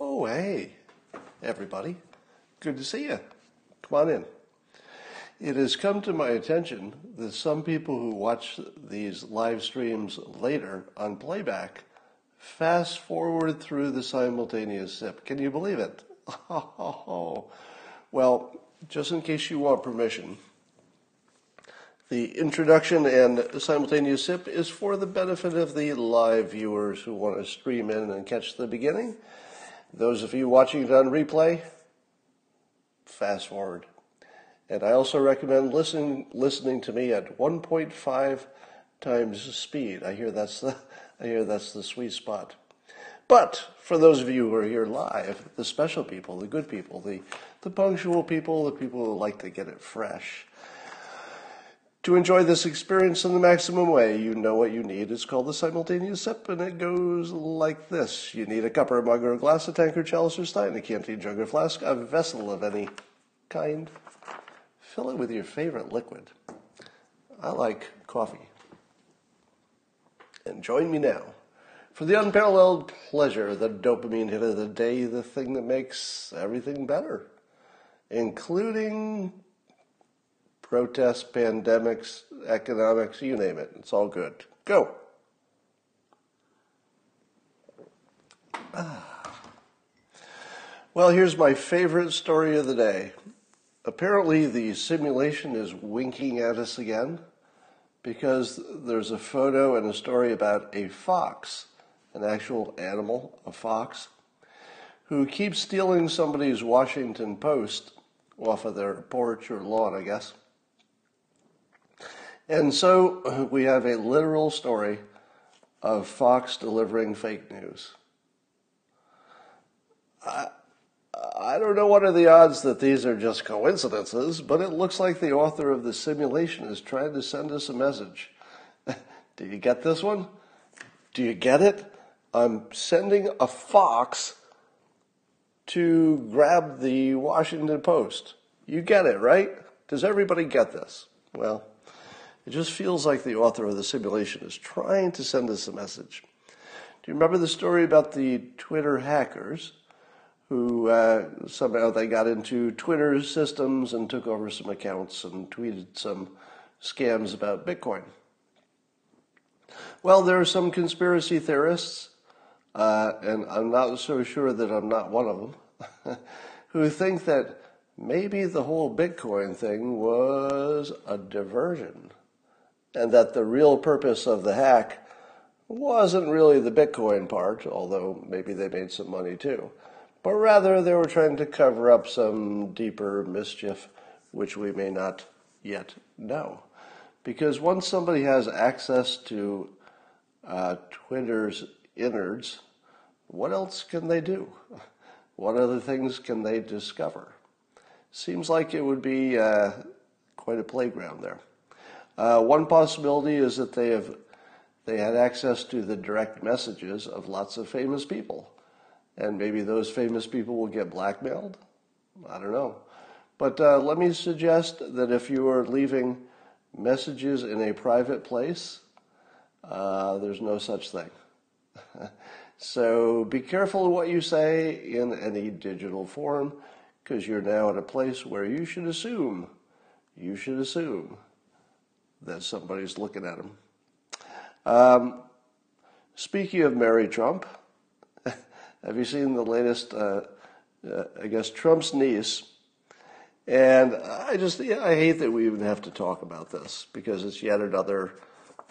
Oh, hey, everybody. Good to see you. Come on in. It has come to my attention that some people who watch these live streams later on playback fast forward through the simultaneous sip. Can you believe it? well, just in case you want permission, the introduction and simultaneous sip is for the benefit of the live viewers who want to stream in and catch the beginning. Those of you watching it on replay, fast forward. And I also recommend listening listening to me at 1.5 times speed. I hear that's the I hear that's the sweet spot. But for those of you who are here live, the special people, the good people, the, the punctual people, the people who like to get it fresh, to enjoy this experience in the maximum way, you know what you need. It's called the simultaneous sip, and it goes like this. You need a cup or a mug or a glass, a tankard, chalice or stein, a canteen, jug or flask, a vessel of any kind. Fill it with your favorite liquid. I like coffee. And join me now for the unparalleled pleasure, the dopamine hit of the day, the thing that makes everything better, including protests, pandemics, economics, you name it. It's all good. Go. Well, here's my favorite story of the day. Apparently, the simulation is winking at us again because there's a photo and a story about a fox, an actual animal, a fox, who keeps stealing somebody's Washington Post off of their porch or lawn, I guess. And so uh, we have a literal story of Fox delivering fake news. I, I don't know what are the odds that these are just coincidences, but it looks like the author of the simulation is trying to send us a message. Do you get this one? Do you get it? I'm sending a fox to grab the Washington Post. You get it, right? Does everybody get this? Well, it just feels like the author of the simulation is trying to send us a message. Do you remember the story about the Twitter hackers who uh, somehow they got into Twitter systems and took over some accounts and tweeted some scams about Bitcoin? Well, there are some conspiracy theorists, uh, and I'm not so sure that I'm not one of them, who think that maybe the whole Bitcoin thing was a diversion and that the real purpose of the hack wasn't really the Bitcoin part, although maybe they made some money too, but rather they were trying to cover up some deeper mischief which we may not yet know. Because once somebody has access to uh, Twitter's innards, what else can they do? What other things can they discover? Seems like it would be uh, quite a playground there. Uh, one possibility is that they have they had access to the direct messages of lots of famous people, and maybe those famous people will get blackmailed. I don't know, but uh, let me suggest that if you are leaving messages in a private place, uh, there's no such thing. so be careful of what you say in any digital form, because you're now at a place where you should assume, you should assume that somebody's looking at him. Um, speaking of Mary Trump, have you seen the latest? Uh, uh, I guess Trump's niece, and I just yeah, I hate that we even have to talk about this because it's yet another,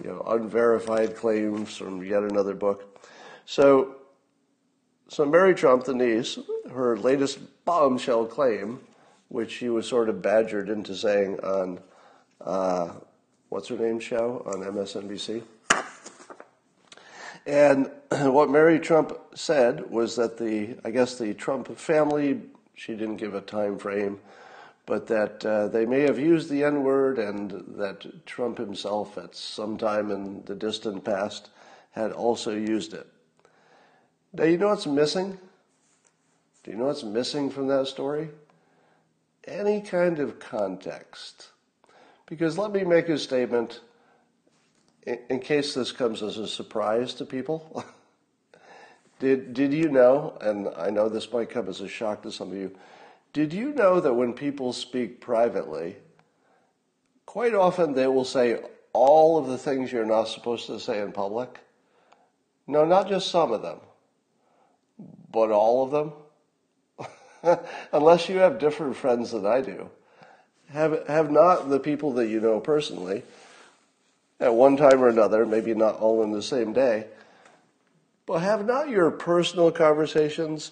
you know, unverified claims from yet another book. So, so Mary Trump, the niece, her latest bombshell claim, which she was sort of badgered into saying on. Uh, what's her name show on MSNBC. And what Mary Trump said was that the, I guess the Trump family, she didn't give a time frame, but that uh, they may have used the N word and that Trump himself at some time in the distant past had also used it. Now, you know what's missing? Do you know what's missing from that story? Any kind of context Because let me make a statement in, in case this comes as a surprise to people. did, did you know, and I know this might come as a shock to some of you, did you know that when people speak privately, quite often they will say all of the things you're not supposed to say in public? No, not just some of them, but all of them. Unless you have different friends than I do. Have, have not the people that you know personally, at one time or another, maybe not all in the same day, but have not your personal conversations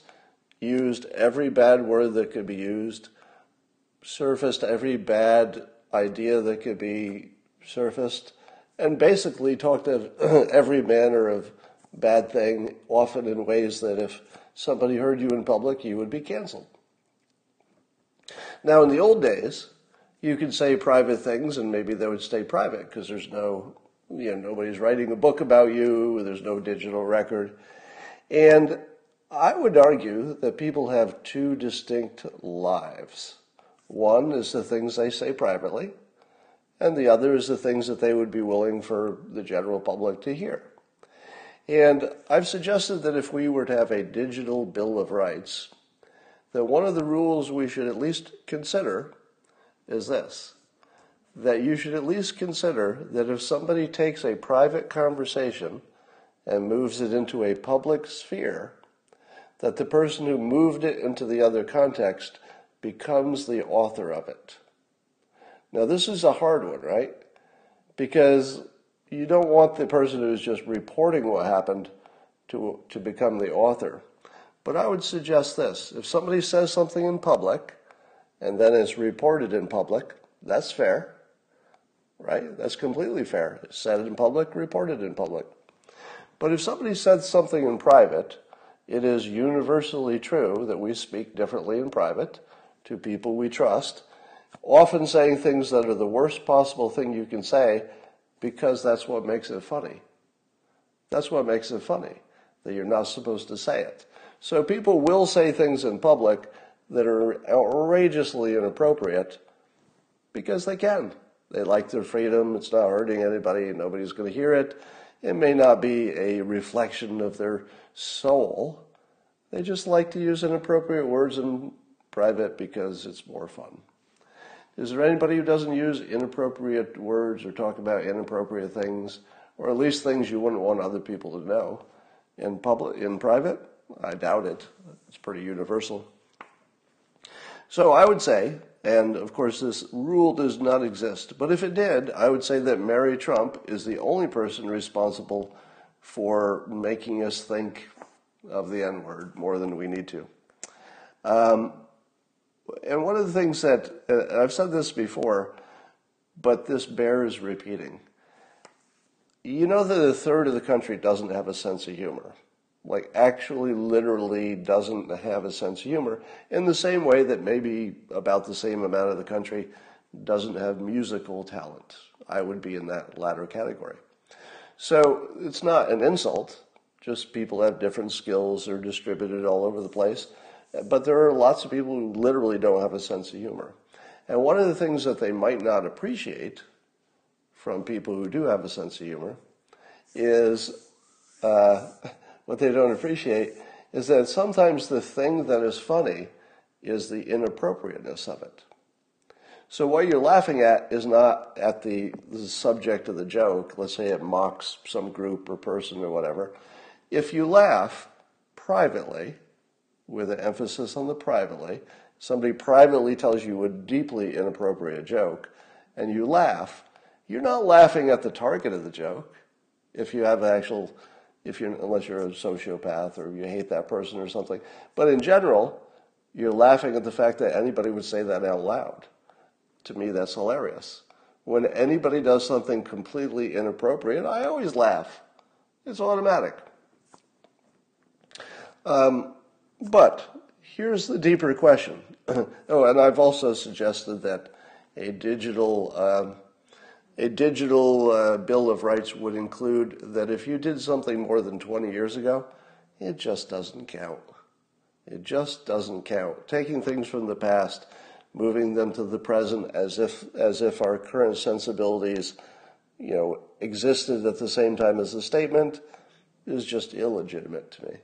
used every bad word that could be used, surfaced every bad idea that could be surfaced, and basically talked of every manner of bad thing, often in ways that if somebody heard you in public, you would be canceled. Now, in the old days, you could say private things and maybe they would stay private because there's no, you know, nobody's writing a book about you, there's no digital record. And I would argue that people have two distinct lives. One is the things they say privately, and the other is the things that they would be willing for the general public to hear. And I've suggested that if we were to have a digital Bill of Rights, that one of the rules we should at least consider is this that you should at least consider that if somebody takes a private conversation and moves it into a public sphere, that the person who moved it into the other context becomes the author of it. Now, this is a hard one, right? Because you don't want the person who's just reporting what happened to, to become the author. But I would suggest this if somebody says something in public and then it's reported in public, that's fair, right? That's completely fair. Said in public, reported in public. But if somebody said something in private, it is universally true that we speak differently in private to people we trust, often saying things that are the worst possible thing you can say because that's what makes it funny. That's what makes it funny, that you're not supposed to say it. So people will say things in public that are outrageously inappropriate because they can. They like their freedom. It's not hurting anybody. Nobody's going to hear it. It may not be a reflection of their soul. They just like to use inappropriate words in private because it's more fun. Is there anybody who doesn't use inappropriate words or talk about inappropriate things, or at least things you wouldn't want other people to know in public, in private? I doubt it. It's pretty universal. So I would say, and of course this rule does not exist, but if it did, I would say that Mary Trump is the only person responsible for making us think of the N word more than we need to. Um, and one of the things that, uh, I've said this before, but this bears repeating. You know that a third of the country doesn't have a sense of humor like actually literally doesn't have a sense of humor in the same way that maybe about the same amount of the country doesn't have musical talent. I would be in that latter category. So it's not an insult, just people have different skills, they're distributed all over the place. But there are lots of people who literally don't have a sense of humor. And one of the things that they might not appreciate from people who do have a sense of humor is uh, what they don't appreciate is that sometimes the thing that is funny is the inappropriateness of it. So what you're laughing at is not at the, the, subject of the joke. Let's say it mocks some group or person or whatever. If you laugh privately, with an emphasis on the privately, somebody privately tells you a deeply inappropriate joke, and you laugh, you're not laughing at the target of the joke. If you have an actual if you're unless you're a sociopath or you hate that person or something. But in general, you're laughing at the fact that anybody would say that out loud. To me, that's hilarious. When anybody does something completely inappropriate, I always laugh. It's automatic. Um, but here's the deeper question. oh, and I've also suggested that a digital um, a digital uh, Bill of Rights would include that if you did something more than 20 years ago, it just doesn't count. It just doesn't count. Taking things from the past moving them to the present as if as if our current sensibilities, you know, existed at the same time as the statement is just illegitimate to me.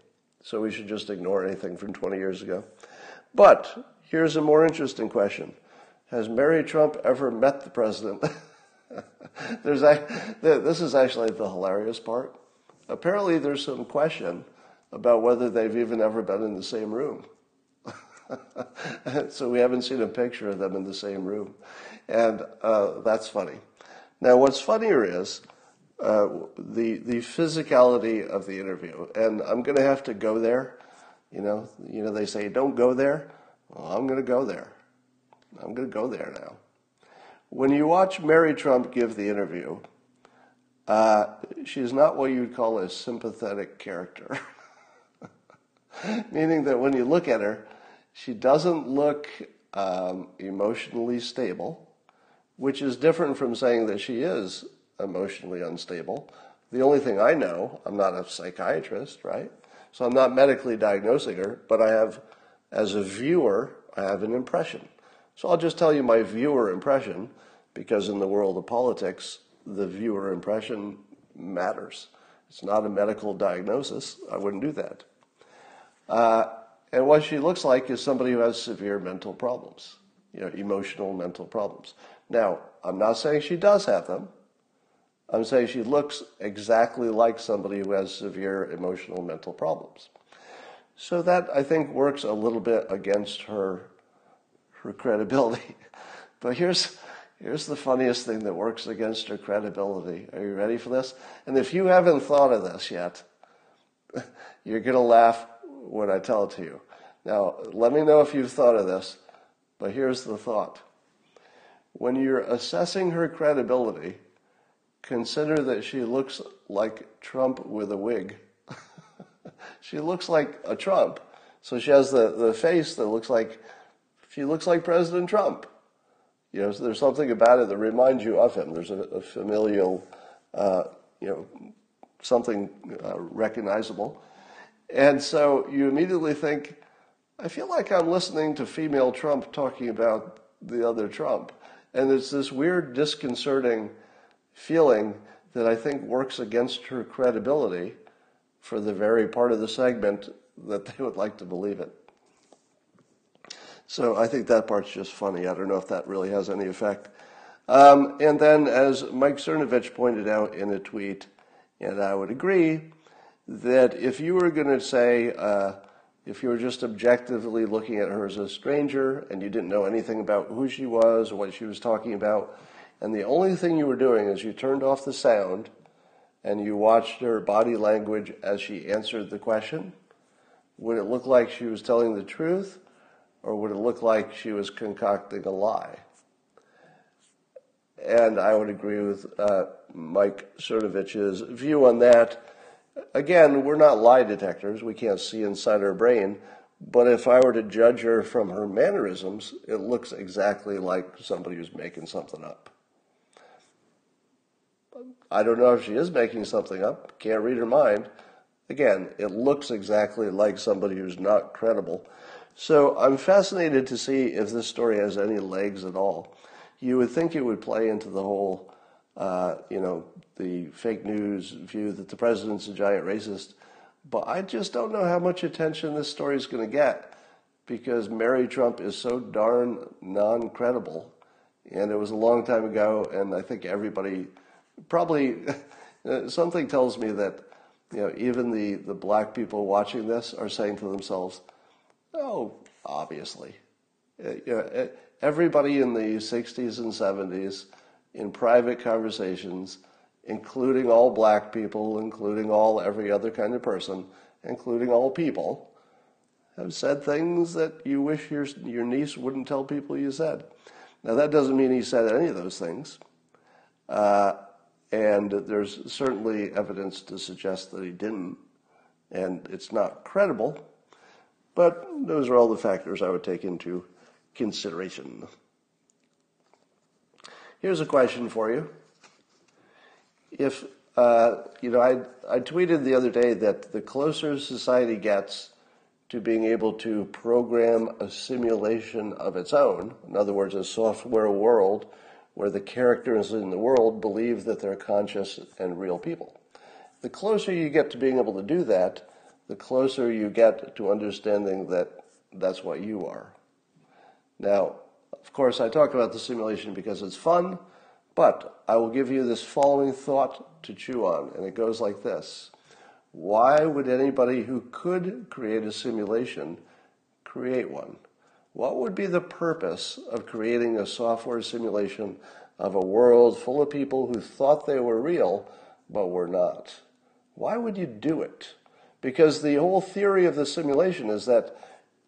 So we should just ignore anything from 20 years ago. But here's a more interesting question. Has Mary Trump ever met the president? there's a, this is actually the hilarious part. Apparently there's some question about whether they've even ever been in the same room. so we haven't seen a picture of them in the same room. And uh, that's funny. Now, what's funnier is uh, the, the physicality of the interview. And I'm going to have to go there. You know, you know, they say, don't go there. Well, I'm going to go there. I'm going to go there now. When you watch Mary Trump give the interview, uh, she's not what you'd call a sympathetic character. Meaning that when you look at her, she doesn't look um, emotionally stable, which is different from saying that she is emotionally unstable. The only thing I know, I'm not a psychiatrist, right? So I'm not medically diagnosing her, but I have, as a viewer, I have an impression. So I'll just tell you my viewer impression, because in the world of politics, the viewer impression matters. It's not a medical diagnosis. I wouldn't do that. Uh, and what she looks like is somebody who has severe mental problems, you know, emotional mental problems. Now, I'm not saying she does have them. I'm saying she looks exactly like somebody who has severe emotional mental problems. So that I think works a little bit against her her credibility. But here's here's the funniest thing that works against her credibility. Are you ready for this? And if you haven't thought of this yet, you're gonna laugh when I tell it to you. Now, let me know if you've thought of this, but here's the thought. When you're assessing her credibility, consider that she looks like Trump with a wig. she looks like a Trump. So she has the, the face that looks like, she looks like President Trump. You know, so there's something about it that reminds you of him. There's a, a familial, uh, you know, something uh, recognizable. And so you immediately think, I feel like I'm listening to female Trump talking about the other Trump. And it's this weird, disconcerting feeling that I think works against her credibility for the very part of the segment that they would like to believe it. So I think that part's just funny. I don't know if that really has any effect. Um, and then, as Mike Cernovich pointed out in a tweet, and I would agree, that if you were going to say, uh, if you were just objectively looking at her as a stranger and you didn't know anything about who she was or what she was talking about, and the only thing you were doing is you turned off the sound and you watched her body language as she answered the question, would it look like she was telling the truth or would it look like she was concocting a lie? And I would agree with uh, Mike Cernovich's view on that again, we're not lie detectors. We can't see inside her brain. But if I were to judge her from her mannerisms, it looks exactly like somebody who's making something up. I don't know if she is making something up. Can't read her mind. Again, it looks exactly like somebody who's not credible. So I'm fascinated to see if this story has any legs at all. You would think it would play into the whole uh, you know, the fake news view that the president's a giant racist. But I just don't know how much attention this story is going to get because Mary Trump is so darn non credible. And it was a long time ago, and I think everybody probably something tells me that you know even the, the black people watching this are saying to themselves, "Oh, obviously." Uh, know, everybody in the 60s and 70s in private conversations, including all black people, including all every other kind of person, including all people, have said things that you wish your, your niece wouldn't tell people you said. Now, that doesn't mean he said any of those things. Uh, and there's certainly evidence to suggest that he didn't. And it's not credible. But those are all the factors I would take into consideration. Here's a question for you. If, uh, you know, I, I tweeted the other day that the closer society gets to being able to program a simulation of its own. In other words, a software world where the characters in the world believe that they're conscious and real people. The closer you get to being able to do that, the closer you get to understanding that that's what you are. Now, of course, I talk about the simulation because it's fun, but I will give you this following thought to chew on, and it goes like this. Why would anybody who could create a simulation create one? What would be the purpose of creating a software simulation of a world full of people who thought they were real but were not? Why would you do it? Because the whole theory of the simulation is that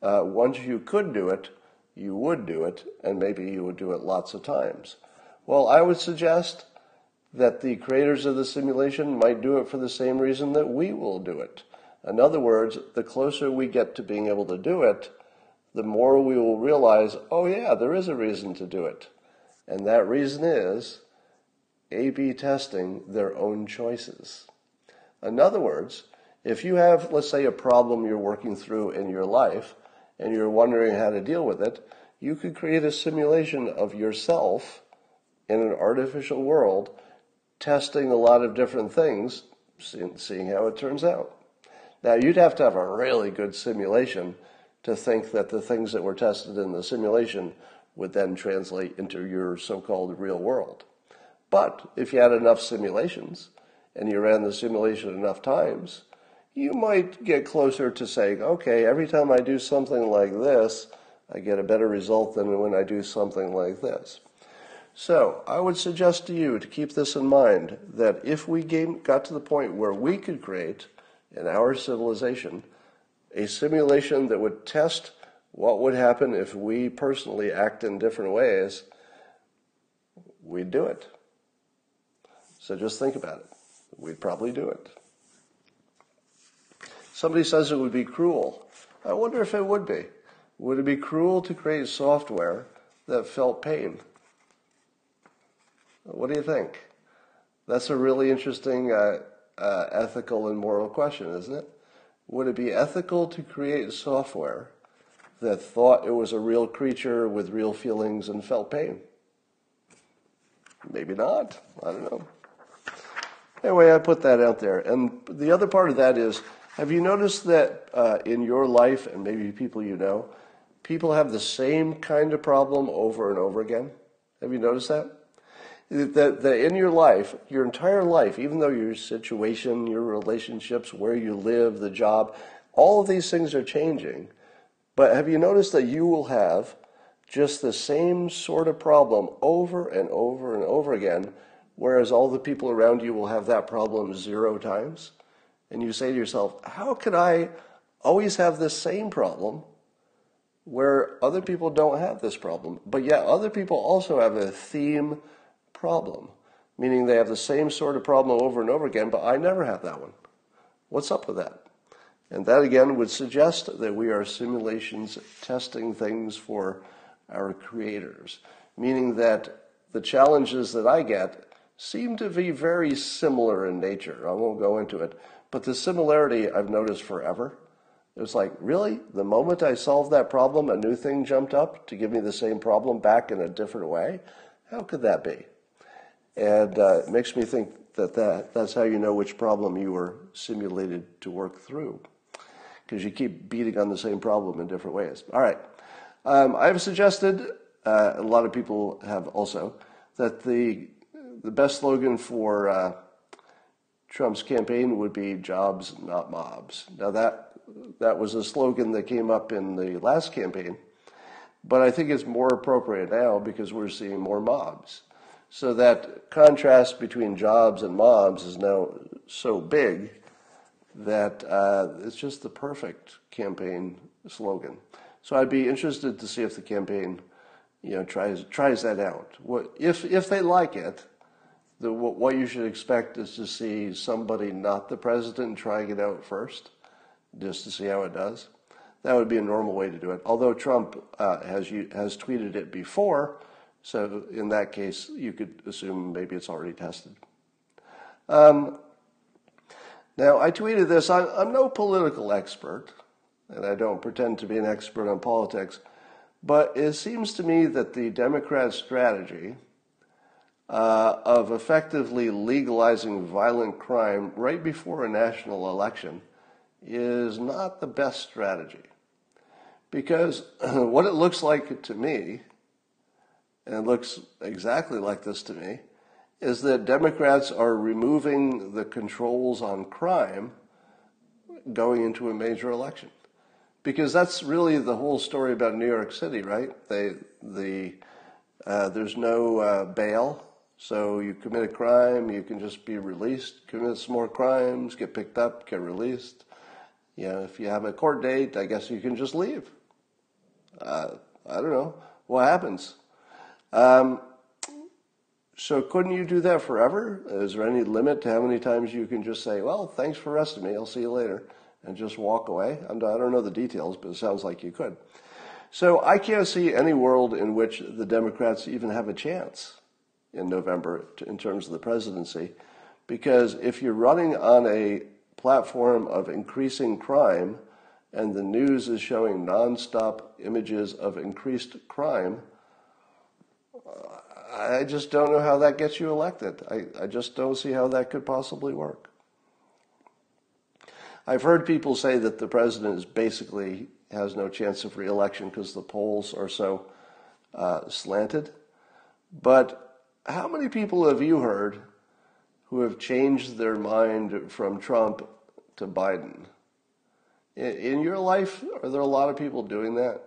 uh, once you could do it, you would do it, and maybe you would do it lots of times. Well, I would suggest that the creators of the simulation might do it for the same reason that we will do it. In other words, the closer we get to being able to do it, the more we will realize, oh yeah, there is a reason to do it. And that reason is A-B testing their own choices. In other words, if you have, let's say, a problem you're working through in your life and you're wondering how to deal with it, you could create a simulation of yourself in an artificial world, testing a lot of different things, seeing how it turns out. Now, you'd have to have a really good simulation to think that the things that were tested in the simulation would then translate into your so called real world. But if you had enough simulations, and you ran the simulation enough times, you might get closer to saying, okay, every time I do something like this, I get a better result than when I do something like this. So I would suggest to you to keep this in mind that if we got to the point where we could create in our civilization a simulation that would test what would happen if we personally act in different ways, we'd do it. So just think about it we'd probably do it. Somebody says it would be cruel. I wonder if it would be. Would it be cruel to create software that felt pain? What do you think? That's a really interesting uh, uh, ethical and moral question, isn't it? Would it be ethical to create software that thought it was a real creature with real feelings and felt pain? Maybe not. I don't know. Anyway, I put that out there. And the other part of that is have you noticed that uh, in your life, and maybe people you know, people have the same kind of problem over and over again? Have you noticed that? That, that in your life, your entire life, even though your situation, your relationships, where you live, the job, all of these things are changing. But have you noticed that you will have just the same sort of problem over and over and over again whereas all the people around you will have that problem zero times. And you say to yourself, how could I always have this same problem where other people don't have this problem? But yet other people also have a theme problem, meaning they have the same sort of problem over and over again, but I never have that one. What's up with that? And that again would suggest that we are simulations testing things for our creators, meaning that the challenges that I get seem to be very similar in nature. I won't go into it, but the similarity I've noticed forever. It was like, really? The moment I solved that problem, a new thing jumped up to give me the same problem back in a different way? How could that be? And uh, it makes me think that, that that's how you know which problem you were simulated to work through, because you keep beating on the same problem in different ways. All right. Um, I've suggested, uh, a lot of people have also, that the the best slogan for uh, Trump's campaign would be "Jobs, not mobs." Now that that was a slogan that came up in the last campaign, but I think it's more appropriate now because we're seeing more mobs. So that contrast between jobs and mobs is now so big that uh, it's just the perfect campaign slogan. So I'd be interested to see if the campaign, you know, tries tries that out. What if if they like it? The, what you should expect is to see somebody not the president trying it out first, just to see how it does. That would be a normal way to do it. Although Trump uh, has has tweeted it before, so in that case, you could assume maybe it's already tested. Um, now, I tweeted this. I, I'm no political expert, and I don't pretend to be an expert on politics, but it seems to me that the Democrat strategy uh, of effectively legalizing violent crime right before a national election is not the best strategy. Because what it looks like to me, and it looks exactly like this to me, is that Democrats are removing the controls on crime going into a major election. Because that's really the whole story about New York City, right? They, the, uh, there's no uh, bail, so you commit a crime, you can just be released, commit some more crimes, get picked up, get released. You know, if you have a court date, I guess you can just leave. Uh, I don't know what happens. Um, so couldn't you do that forever? Is there any limit to how many times you can just say, "Well, thanks for arresting me. I'll see you later," and just walk away? I don't know the details, but it sounds like you could. So I can't see any world in which the Democrats even have a chance in November in terms of the presidency, because if you're running on a platform of increasing crime, and the news is showing nonstop images of increased crime I just don't know how that gets you elected. I, I just don't see how that could possibly work. I've heard people say that the president is basically has no chance of reelection because the polls are so uh, slanted. But how many people have you heard who have changed their mind from Trump to Biden? In, your life, are there a lot of people doing that?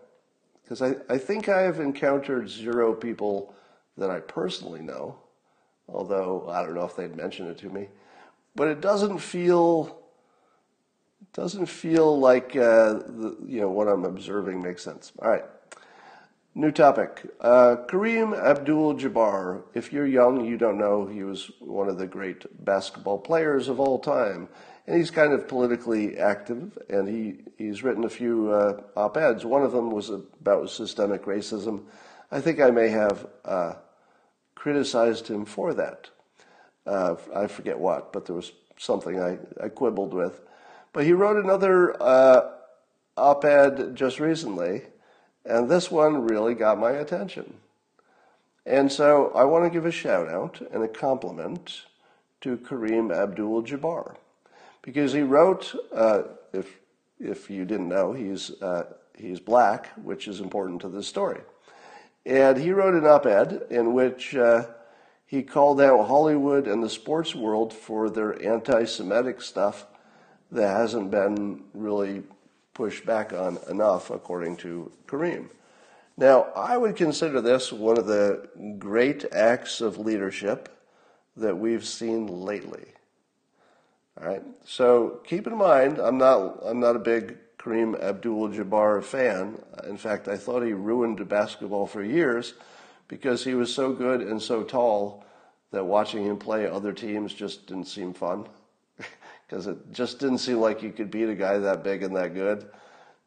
Because I, I think I have encountered zero people that I personally know, although I don't know if they'd mention it to me. But it doesn't feel it doesn't feel like uh, the, you know what I'm observing makes sense. All right, new topic. Uh, Kareem Abdul-Jabbar. If you're young, you don't know he was one of the great basketball players of all time, and he's kind of politically active. And he he's written a few uh, op-eds. One of them was about systemic racism I think I may have uh, criticized him for that. Uh, I forget what, but there was something I, I quibbled with. But he wrote another uh, op ed just recently, and this one really got my attention. And so I want to give a shout out and a compliment to Kareem Abdul Jabbar because he wrote, uh, if, if you didn't know, he's, uh, he's black, which is important to this story. And he wrote an op ed in which uh, he called out Hollywood and the sports world for their anti Semitic stuff that hasn't been really pushed back on enough, according to Kareem. Now, I would consider this one of the great acts of leadership that we've seen lately. All right. So keep in mind, I'm not I'm not a big Kareem Abdul-Jabbar fan. In fact, I thought he ruined basketball for years because he was so good and so tall that watching him play other teams just didn't seem fun because it just didn't seem like you could beat a guy that big and that good.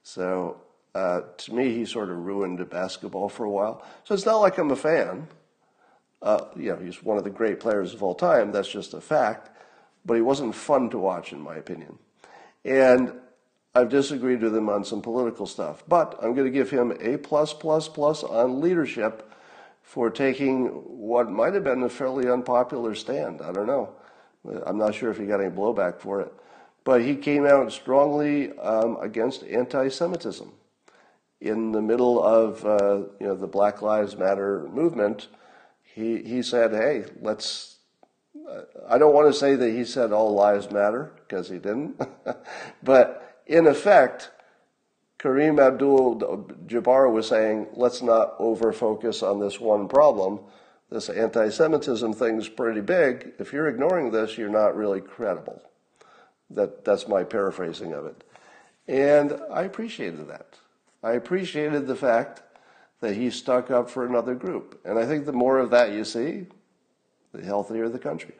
So uh, to me, he sort of ruined basketball for a while. So it's not like I'm a fan. Uh, you know, he's one of the great players of all time. That's just a fact. But he wasn't fun to watch, in my opinion. And I've disagreed with him on some political stuff, but I'm going to give him a plus plus plus on leadership for taking what might have been a fairly unpopular stand. I don't know. I'm not sure if he got any blowback for it, but he came out strongly um, against anti-Semitism in the middle of uh, you know the Black Lives Matter movement. He he said, "Hey, let's." Uh, I don't want to say that he said all lives matter because he didn't, but in effect, Kareem Abdul Jabbar was saying, let's not over focus on this one problem. This anti Semitism thing's pretty big. If you're ignoring this, you're not really credible. That, that's my paraphrasing of it. And I appreciated that. I appreciated the fact that he stuck up for another group. And I think the more of that you see, the healthier the country.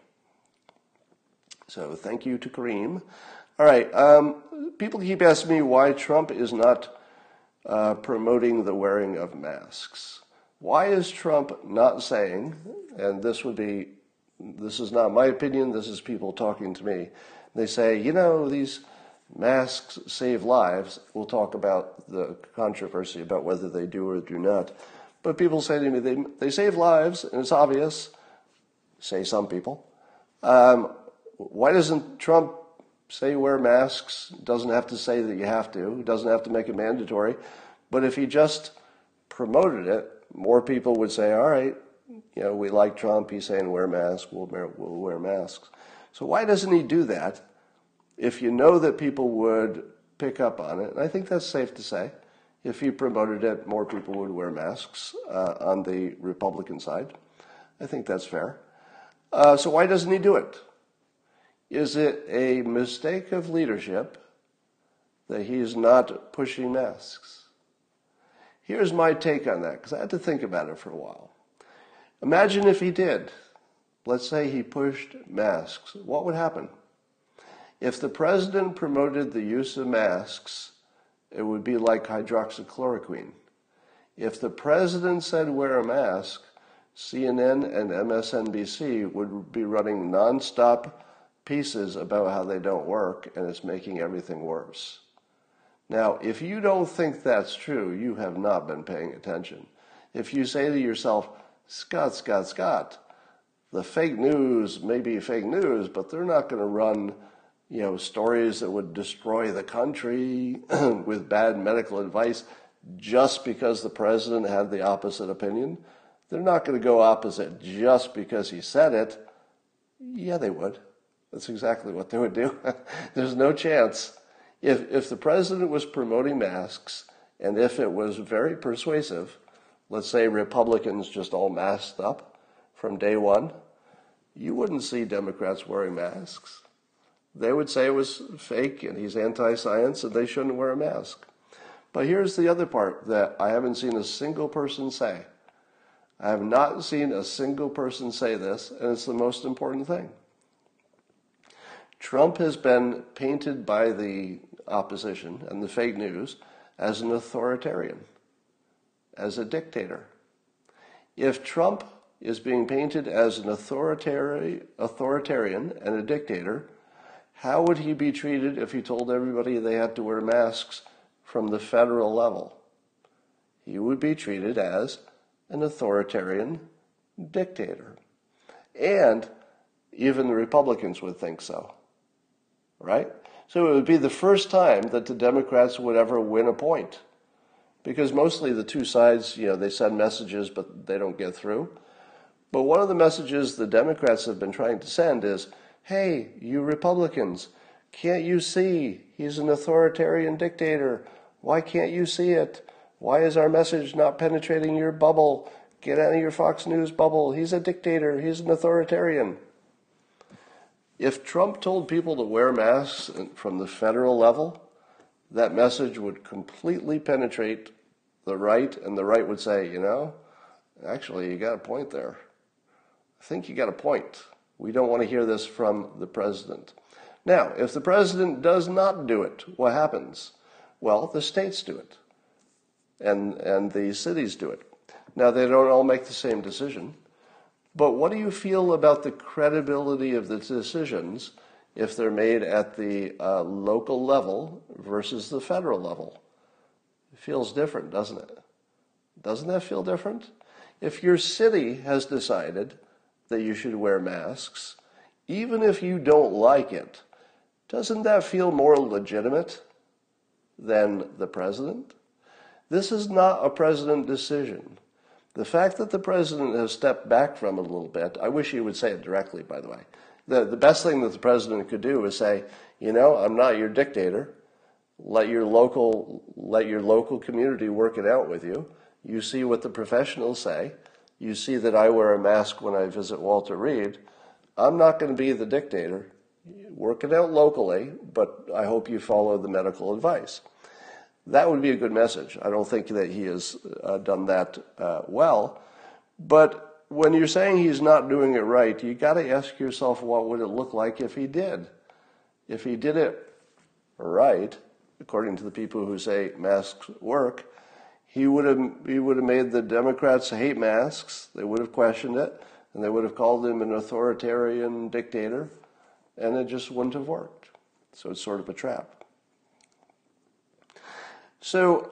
So thank you to Kareem. All right. Um, people keep asking me why Trump is not uh, promoting the wearing of masks. Why is Trump not saying, and this would be, this is not my opinion, this is people talking to me. They say, you know, these masks save lives. We'll talk about the controversy about whether they do or do not. But people say to me, they, they save lives, and it's obvious, say some people. Um, why doesn't Trump say wear masks? Doesn't have to say that you have to, doesn't have to make it mandatory. But if he just promoted it, more people would say, all right, you know, we like Trump, he's saying wear masks, we'll wear, we'll wear masks. So why doesn't he do that if you know that people would pick up on it? And I think that's safe to say. If he promoted it, more people would wear masks uh, on the Republican side. I think that's fair. Uh, so why doesn't he do it? Is it a mistake of leadership that he's not pushing masks? Here's my take on that, because I had to think about it for a while. Imagine if he did. Let's say he pushed masks. What would happen? If the president promoted the use of masks, it would be like hydroxychloroquine. If the president said wear a mask, CNN and MSNBC would be running nonstop pieces about how they don't work and it's making everything worse. Now, if you don't think that's true, you have not been paying attention. If you say to yourself, Scott, Scott, Scott, the fake news may be fake news, but they're not going to run, you know, stories that would destroy the country with bad medical advice just because the president had the opposite opinion. They're not going to go opposite just because he said it. Yeah, they would. That's exactly what they would do. There's no chance. If, if the president was promoting masks and if it was very persuasive, let's say Republicans just all masked up from day one, you wouldn't see Democrats wearing masks. They would say it was fake and he's anti science and they shouldn't wear a mask. But here's the other part that I haven't seen a single person say. I have not seen a single person say this, and it's the most important thing. Trump has been painted by the opposition and the fake news as an authoritarian, as a dictator. If Trump is being painted as an authoritarian and a dictator, how would he be treated if he told everybody they had to wear masks from the federal level? He would be treated as an authoritarian dictator. And even the Republicans would think so right? So it would be the first time that the Democrats would ever win a point. Because mostly the two sides, you know, they send messages, but they don't get through. But one of the messages the Democrats have been trying to send is hey, you Republicans, can't you see he's an authoritarian dictator? Why can't you see it? Why is our message not penetrating your bubble? Get out of your Fox News bubble. He's a dictator. He's an authoritarian. If Trump told people to wear masks from the federal level, that message would completely penetrate the right, and the right would say, you know, actually, you got a point there. I think you got a point. We don't want to hear this from the president. Now, if the president does not do it, what happens? Well, the states do it, and, and the cities do it. Now, they don't all make the same decision. But what do you feel about the credibility of the decisions if they're made at the uh, local level versus the federal level? It feels different, doesn't it? Doesn't that feel different? If your city has decided that you should wear masks, even if you don't like it, doesn't that feel more legitimate than the president? This is not a president decision. The fact that the president has stepped back from it a little bit, I wish he would say it directly, by the way. The, the best thing that the president could do is say, you know, I'm not your dictator. Let your local, let your local community work it out with you. You see what the professionals say. You see that I wear a mask when I visit Walter Reed. I'm not going to be the dictator. Work it out locally, but I hope you follow the medical advice. That would be a good message. I don't think that he has uh, done that uh, well. But when you're saying he's not doing it right, you got to ask yourself what would it look like if he did? If he did it right, according to the people who say masks work, he would have he would have made the Democrats hate masks. They would have questioned it, and they would have called him an authoritarian dictator, and it just wouldn't have worked. So it's sort of a trap. So,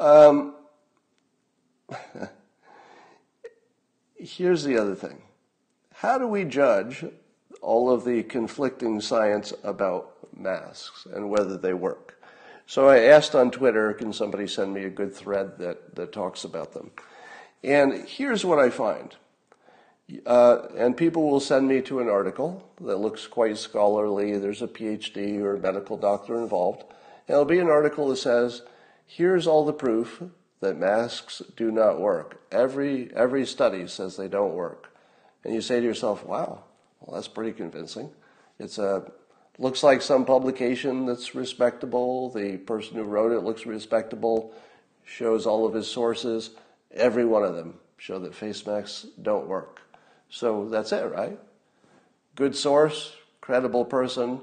um, here's the other thing. How do we judge all of the conflicting science about masks and whether they work? So I asked on Twitter, can somebody send me a good thread that, that talks about them? And here's what I find. Uh, and people will send me to an article that looks quite scholarly. There's a PhD or a medical doctor involved. And it'll be an article that says, here's all the proof that masks do not work. Every, every study says they don't work. And you say to yourself, wow, well, that's pretty convincing. It's a, looks like some publication that's respectable. The person who wrote it looks respectable, shows all of his sources. Every one of them show that face masks don't work. So that's it, right? Good source, credible person,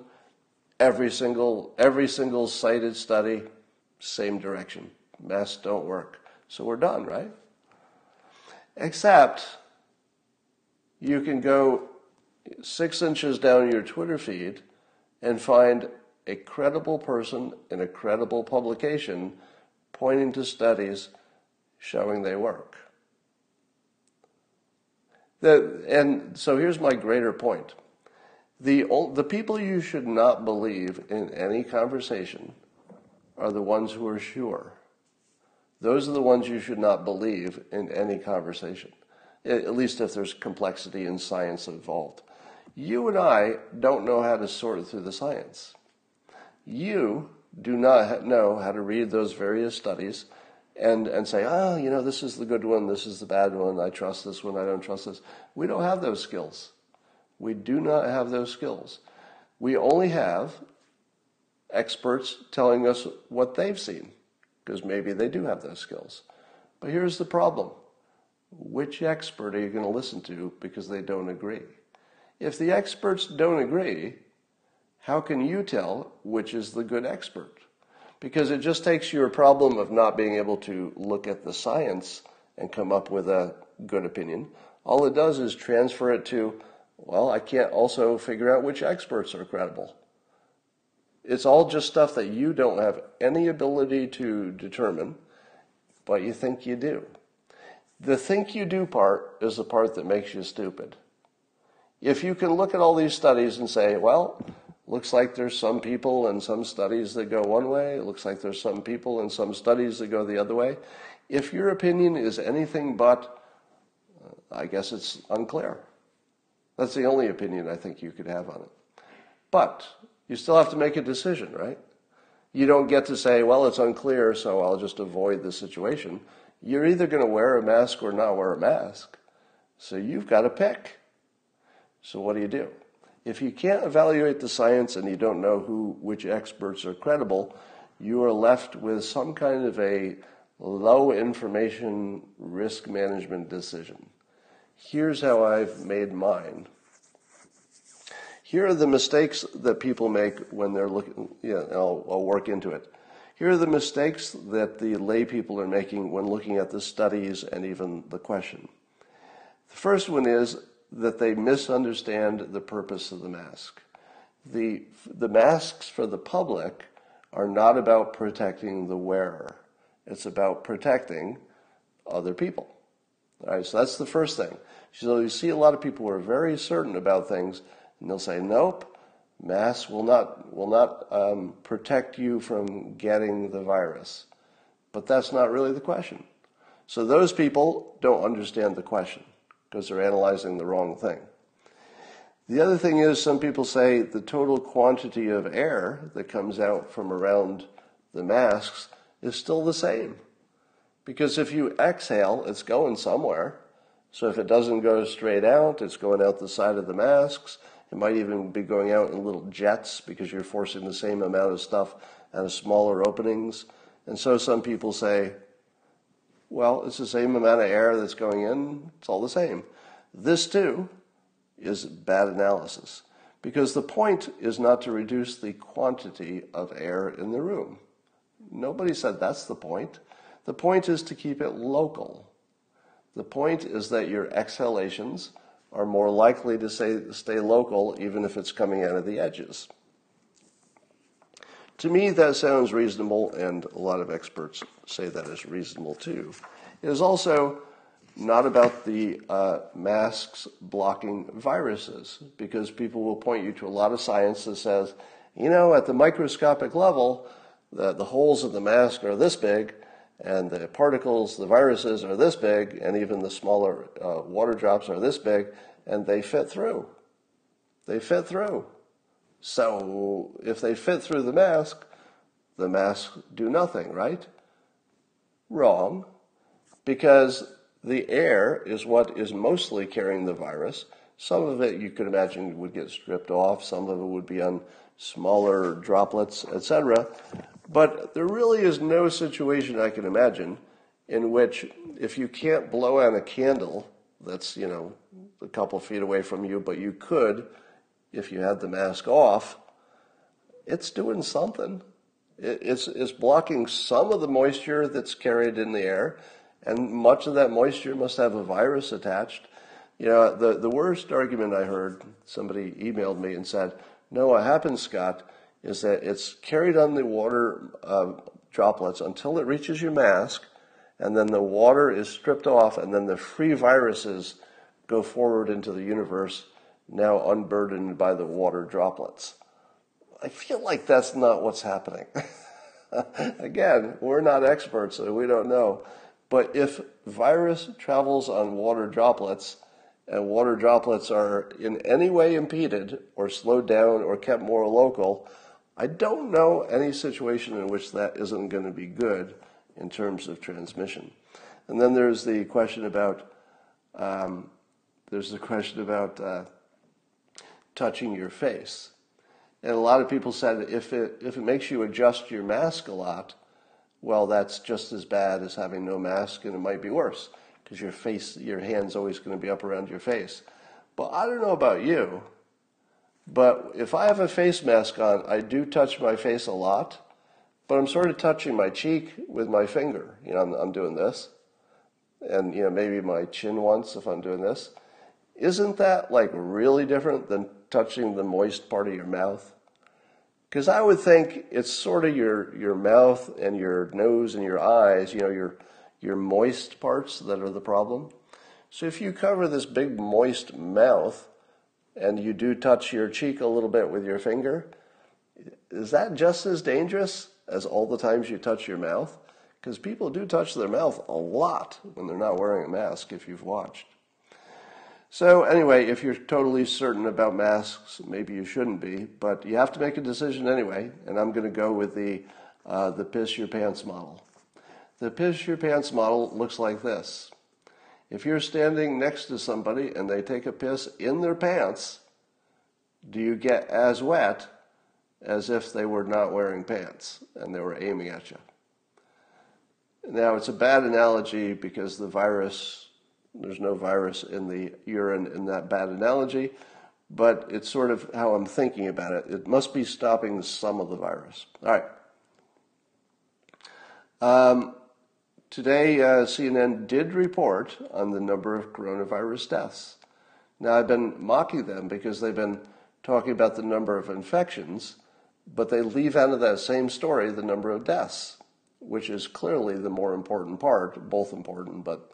every single every single cited study, same direction. Masks don't work. So we're done, right? Except you can go six inches down your Twitter feed and find a credible person in a credible publication pointing to studies showing they work. The, and so here's my greater point. The, the people you should not believe in any conversation are the ones who are sure. Those are the ones you should not believe in any conversation, at least if there's complexity in science involved. You and I don't know how to sort through the science. You do not know how to read those various studies and, and say, oh, you know, this is the good one, this is the bad one, I trust this one, I don't trust this. We don't have those skills. We do not have those skills. We only have experts telling us what they've seen, because maybe they do have those skills. But here's the problem which expert are you going to listen to because they don't agree? If the experts don't agree, how can you tell which is the good expert? because it just takes your problem of not being able to look at the science and come up with a good opinion. All it does is transfer it to, well, I can't also figure out which experts are credible. It's all just stuff that you don't have any ability to determine, but you think you do. The think you do part is the part that makes you stupid. If you can look at all these studies and say, well, looks like there's some people and some studies that go one way. It looks like there's some people and some studies that go the other way. If your opinion is anything but, I guess it's unclear. That's the only opinion I think you could have on it. But you still have to make a decision, right? You don't get to say, well, it's unclear, so I'll just avoid the situation. You're either going to wear a mask or not wear a mask. So you've got to pick. So what do you do? If you can't evaluate the science and you don't know who, which experts are credible, you are left with some kind of a low information risk management decision. Here's how I've made mine. Here are the mistakes that people make when they're looking, yeah, I'll, I'll work into it. Here are the mistakes that the lay people are making when looking at the studies and even the question. The first one is that they misunderstand the purpose of the mask. The, the masks for the public are not about protecting the wearer. It's about protecting other people. All right, so that's the first thing. So you see a lot of people who are very certain about things, and they'll say, "Nope, masks will not will not um, protect you from getting the virus." But that's not really the question. So those people don't understand the question because they're analyzing the wrong thing. The other thing is, some people say the total quantity of air that comes out from around the masks is still the same. Because if you exhale, it's going somewhere. So if it doesn't go straight out, it's going out the side of the masks. It might even be going out in little jets because you're forcing the same amount of stuff out of smaller openings. And so some people say, well, it's the same amount of air that's going in, it's all the same. This, too, is bad analysis because the point is not to reduce the quantity of air in the room. Nobody said that's the point. The point is to keep it local. The point is that your exhalations are more likely to stay, stay local even if it's coming out of the edges. To me, that sounds reasonable, and a lot of experts say that is reasonable too. It is also not about the uh, masks blocking viruses, because people will point you to a lot of science that says, you know, at the microscopic level, the, the holes in the mask are this big, and the particles, the viruses, are this big, and even the smaller uh, water drops are this big, and they fit through. They fit through. So if they fit through the mask, the masks do nothing, right? Wrong, because the air is what is mostly carrying the virus. Some of it you could imagine would get stripped off, some of it would be on smaller droplets, etc. But there really is no situation I can imagine in which if you can't blow out a candle that's, you know, a couple feet away from you, but you could if you had the mask off, it's doing something. It's, it's blocking some of the moisture that's carried in the air, and much of that moisture must have a virus attached. You know, the, the worst argument I heard, somebody emailed me and said, no, what happens, Scott, is that it's carried on the water uh, droplets until it reaches your mask, and then the water is stripped off, and then the free viruses go forward into the universe, now unburdened by the water droplets. I feel like that's not what's happening. Again, we're not experts, so we don't know. But if virus travels on water droplets, and water droplets are in any way impeded or slowed down or kept more local, I don't know any situation in which that isn't going to be good in terms of transmission. And then there's the question about um, there's the question about uh, touching your face. And a lot of people said if it, if it makes you adjust your mask a lot, well, that's just as bad as having no mask, and it might be worse because your face, your hand's always going to be up around your face. But I don't know about you, but if I have a face mask on, I do touch my face a lot, but I'm sort of touching my cheek with my finger. You know, I'm, I'm doing this, and you know maybe my chin once if I'm doing this. Isn't that like really different than touching the moist part of your mouth? Because I would think it's sort of your, your mouth and your nose and your eyes, you know, your, your moist parts that are the problem. So if you cover this big moist mouth and you do touch your cheek a little bit with your finger, is that just as dangerous as all the times you touch your mouth? Because people do touch their mouth a lot when they're not wearing a mask, if you've watched. So anyway, if you're totally certain about masks, maybe you shouldn't be, but you have to make a decision anyway. And I'm going to go with the uh, the piss your pants model. The piss your pants model looks like this. If you're standing next to somebody and they take a piss in their pants, do you get as wet as if they were not wearing pants and they were aiming at you? Now, it's a bad analogy because the virus there's no virus in the urine in that bad analogy, but it's sort of how I'm thinking about it. It must be stopping some of the virus. All right. Um, today, uh, CNN did report on the number of coronavirus deaths. Now, I've been mocking them because they've been talking about the number of infections, but they leave out of that same story the number of deaths, which is clearly the more important part, both important, but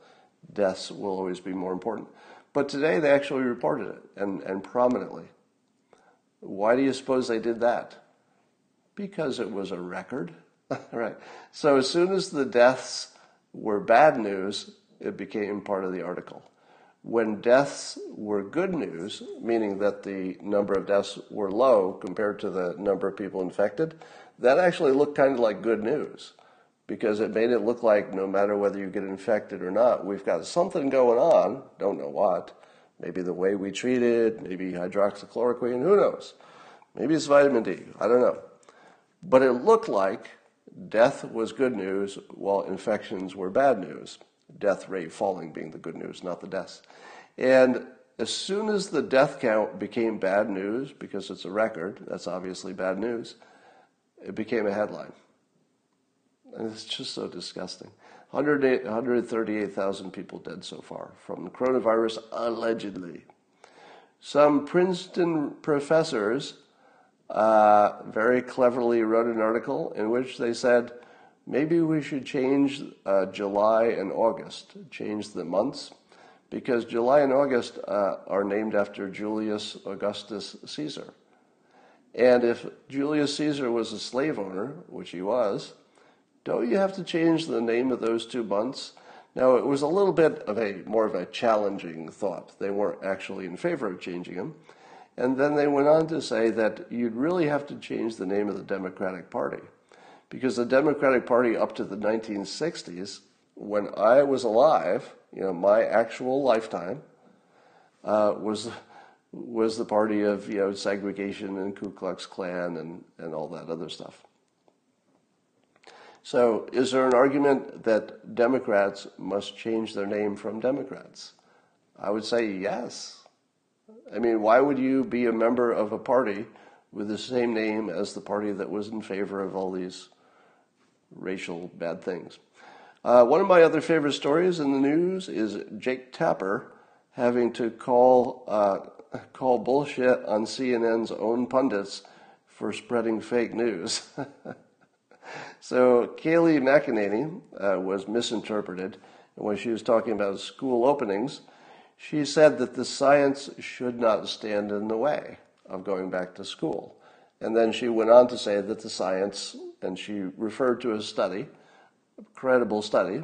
deaths will always be more important. But today they actually reported it and, and prominently. Why do you suppose they did that? Because it was a record. right. So as soon as the deaths were bad news, it became part of the article. When deaths were good news, meaning that the number of deaths were low compared to the number of people infected, that actually looked kind of like good news because it made it look like no matter whether you get infected or not, we've got something going on, don't know what. Maybe the way we treat it, maybe hydroxychloroquine, who knows? Maybe it's vitamin D, I don't know. But it looked like death was good news while infections were bad news. Death rate falling being the good news, not the deaths. And as soon as the death count became bad news, because it's a record, that's obviously bad news, it became a headline. And it's just so disgusting. 138,000 people dead so far from coronavirus, allegedly. Some Princeton professors uh, very cleverly wrote an article in which they said maybe we should change uh, July and August, change the months, because July and August uh, are named after Julius Augustus Caesar. And if Julius Caesar was a slave owner, which he was, don't you have to change the name of those two months? Now, it was a little bit of a more of a challenging thought. They weren't actually in favor of changing them. And then they went on to say that you'd really have to change the name of the Democratic Party. Because the Democratic Party up to the 1960s, when I was alive, you know, my actual lifetime, uh, was was the party of you know segregation and Ku Klux Klan and, and all that other stuff. So, is there an argument that Democrats must change their name from Democrats? I would say yes. I mean, why would you be a member of a party with the same name as the party that was in favor of all these racial bad things? Uh, one of my other favorite stories in the news is Jake Tapper having to call uh, call bullshit on CNN's own pundits for spreading fake news. so Kayleigh McEnany uh, was misinterpreted when she was talking about school openings. She said that the science should not stand in the way of going back to school. And then she went on to say that the science, and she referred to a study, a credible study,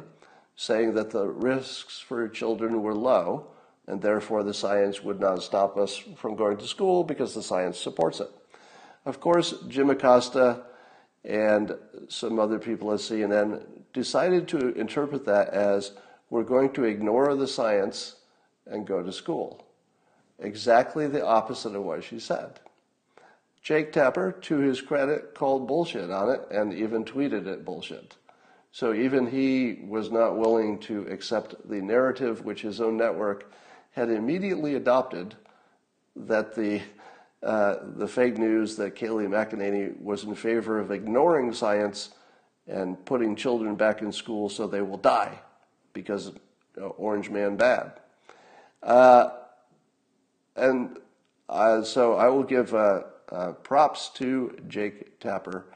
saying that the risks for children were low, and therefore the science would not stop us from going to school because the science supports it. Of course, Jim Acosta and some other people at CNN decided to interpret that as we're going to ignore the science and go to school. Exactly the opposite of what she said. Jake Tapper, to his credit, called bullshit on it and even tweeted it bullshit. So even he was not willing to accept the narrative which his own network had immediately adopted that the uh, the fake news that Kayleigh McEnany was in favor of ignoring science and putting children back in school so they will die because uh, Orange Man bad. Uh, and uh, so I will give uh, uh, props to Jake Tapper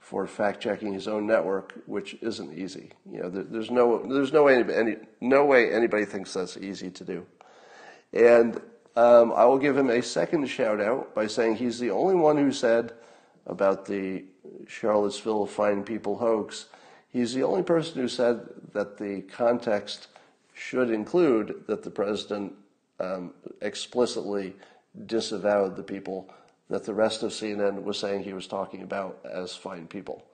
for fact checking his own network, which isn't easy. You know, there, there's no there's no way any, no way anybody thinks that's easy to do. And um, I will give him a second shout out by saying he's the only one who said about the Charlottesville Fine People hoax. He's the only person who said that the context should include that the president um, explicitly disavowed the people that the rest of CNN was saying he was talking about as fine people.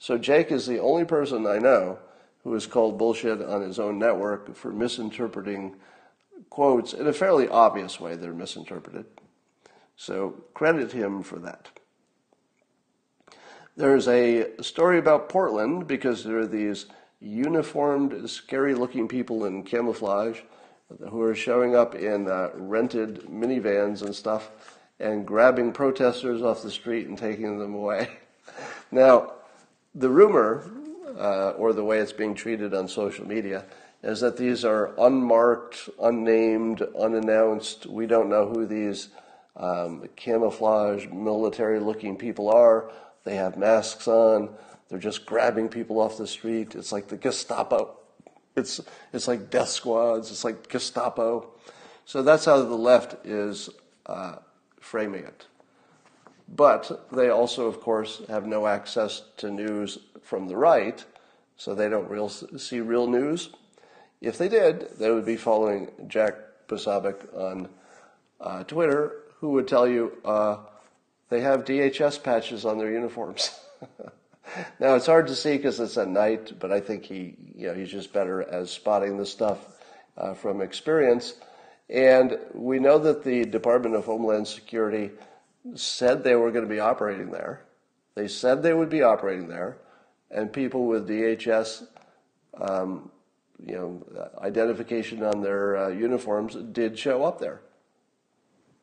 So Jake is the only person I know who has called bullshit on his own network for misinterpreting quotes in a fairly obvious way. They're misinterpreted. So credit him for that. There's a story about Portland because there are these uniformed, scary looking people in camouflage who are showing up in uh, rented minivans and stuff and grabbing protesters off the street and taking them away. now, the rumor, uh, or the way it's being treated on social media, is that these are unmarked, unnamed, unannounced. We don't know who these um, camouflage, military looking people are. They have masks on. They're just grabbing people off the street. It's like the Gestapo. It's, it's like death squads. It's like Gestapo. So that's how the left is uh, framing it. But they also, of course, have no access to news from the right, so they don't real, see real news. If they did, they would be following Jack Posobiec on uh, Twitter, who would tell you uh, they have DHS patches on their uniforms. now it's hard to see because it's at night, but I think he, you know, he's just better at spotting the stuff uh, from experience. And we know that the Department of Homeland Security said they were going to be operating there. They said they would be operating there, and people with DHS um, you know, identification on their uh, uniforms did show up there.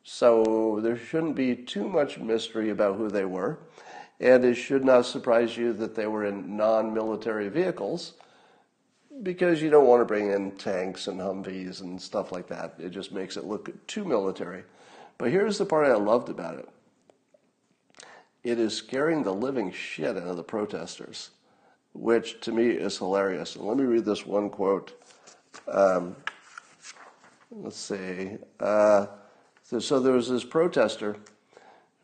So there shouldn't be too much mystery about who they were. And it should not surprise you that they were in non military vehicles because you don't want to bring in tanks and Humvees and stuff like that. It just makes it look too military. But here's the part I loved about it it is scaring the living shit out of the protesters, which to me is hilarious. And let me read this one quote. Um, let's see. Uh, so, so, there was this protester